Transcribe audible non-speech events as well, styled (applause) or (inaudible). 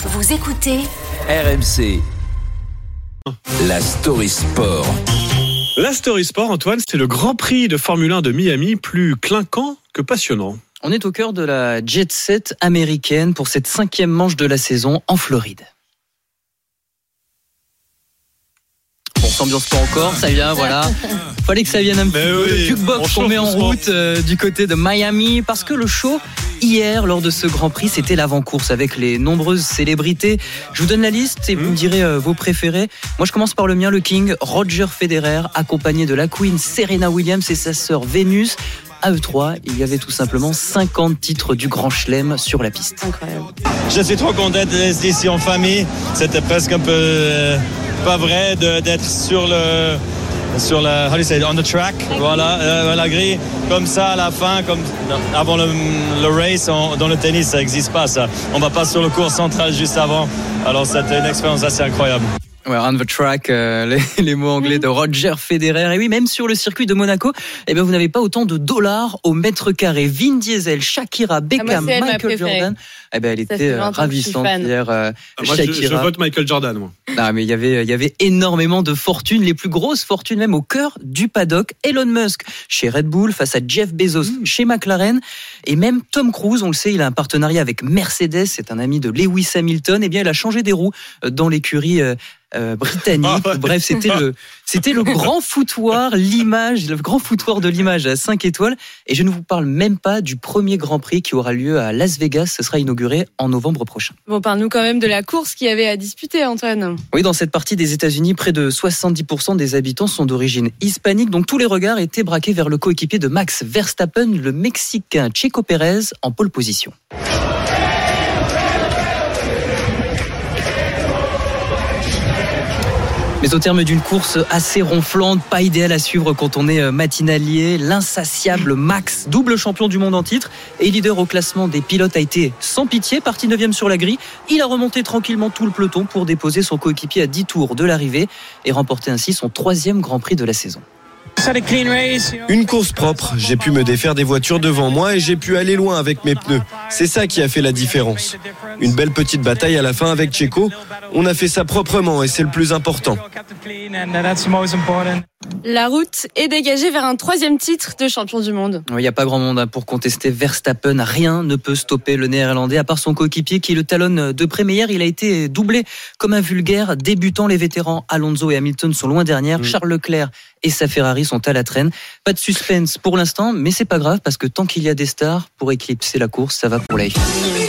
Vous écoutez RMC. La story sport. La Story Sport, Antoine, c'est le Grand Prix de Formule 1 de Miami, plus clinquant que passionnant. On est au cœur de la jet set américaine pour cette cinquième manche de la saison en Floride. Bon, s'ambiance pas encore, ça vient, voilà. (laughs) Fallait que ça vienne un petit peu. oui, le jukebox qu'on met en route euh, du côté de Miami parce que le show hier lors de ce Grand Prix c'était l'avant-course avec les nombreuses célébrités. Je vous donne la liste et vous me direz euh, vos préférés. Moi je commence par le mien, le King Roger Federer accompagné de la Queen Serena Williams et sa sœur Vénus. À eux trois, il y avait tout simplement 50 titres du Grand Chelem sur la piste. Je suis trop content d'être ici en famille. C'était presque un peu euh, pas vrai de- d'être sur le sur la how do you say on the track, voilà, euh, la grille comme ça à la fin, comme avant le, le race on- dans le tennis, ça n'existe pas ça. On va pas sur le cours central juste avant. Alors c'était une expérience assez incroyable. Ouais, on the track, euh, (laughs) les, les mots anglais de Roger Federer. Et oui, même sur le circuit de Monaco, eh ben, vous n'avez pas autant de dollars au mètre carré. Vin Diesel, Shakira, Beckham, Ah, ma Michael. Jordan. Eh ben, elle était euh, 20 ans que je suis ravissante hier. euh, Moi, je, vote Michael Jordan, moi. Ah, mais il y avait, il y avait énormément de fortunes, les plus grosses fortunes même au cœur du paddock. Elon Musk chez Red Bull face à Jeff Bezos Mmh. chez McLaren et même Tom Cruise, on le sait, il a un partenariat avec Mercedes, c'est un ami de Lewis Hamilton. Et bien, il a changé des roues dans l'écurie. Euh, (laughs) britannique. Ah ouais. Bref, c'était le, c'était le grand foutoir, l'image, le grand foutoir de l'image à 5 étoiles. Et je ne vous parle même pas du premier Grand Prix qui aura lieu à Las Vegas. Ce sera inauguré en novembre prochain. Bon, parle-nous quand même de la course qu'il y avait à disputer, Antoine. Oui, dans cette partie des États-Unis, près de 70% des habitants sont d'origine hispanique, donc tous les regards étaient braqués vers le coéquipier de Max Verstappen, le Mexicain Checo Pérez, en pole position. Mais au terme d'une course assez ronflante, pas idéale à suivre quand on est euh, matinalier, l'insatiable Max, double champion du monde en titre et leader au classement des pilotes, a été sans pitié, parti 9 sur la grille. Il a remonté tranquillement tout le peloton pour déposer son coéquipier à 10 tours de l'arrivée et remporter ainsi son troisième Grand Prix de la saison. Une course propre, j'ai pu me défaire des voitures devant moi et j'ai pu aller loin avec mes pneus. C'est ça qui a fait la différence. Une belle petite bataille à la fin avec Checo. On a fait ça proprement et c'est le plus important. La route est dégagée vers un troisième titre de champion du monde. Il n'y a pas grand monde hein, pour contester Verstappen. Rien ne peut stopper le néerlandais, à part son coéquipier qui le talonne de près. Mais hier, il a été doublé comme un vulgaire débutant. Les vétérans Alonso et Hamilton sont loin derrière. Charles Leclerc et sa Ferrari sont à la traîne. Pas de suspense pour l'instant, mais c'est pas grave parce que tant qu'il y a des stars pour éclipser la course, ça va pour la F1.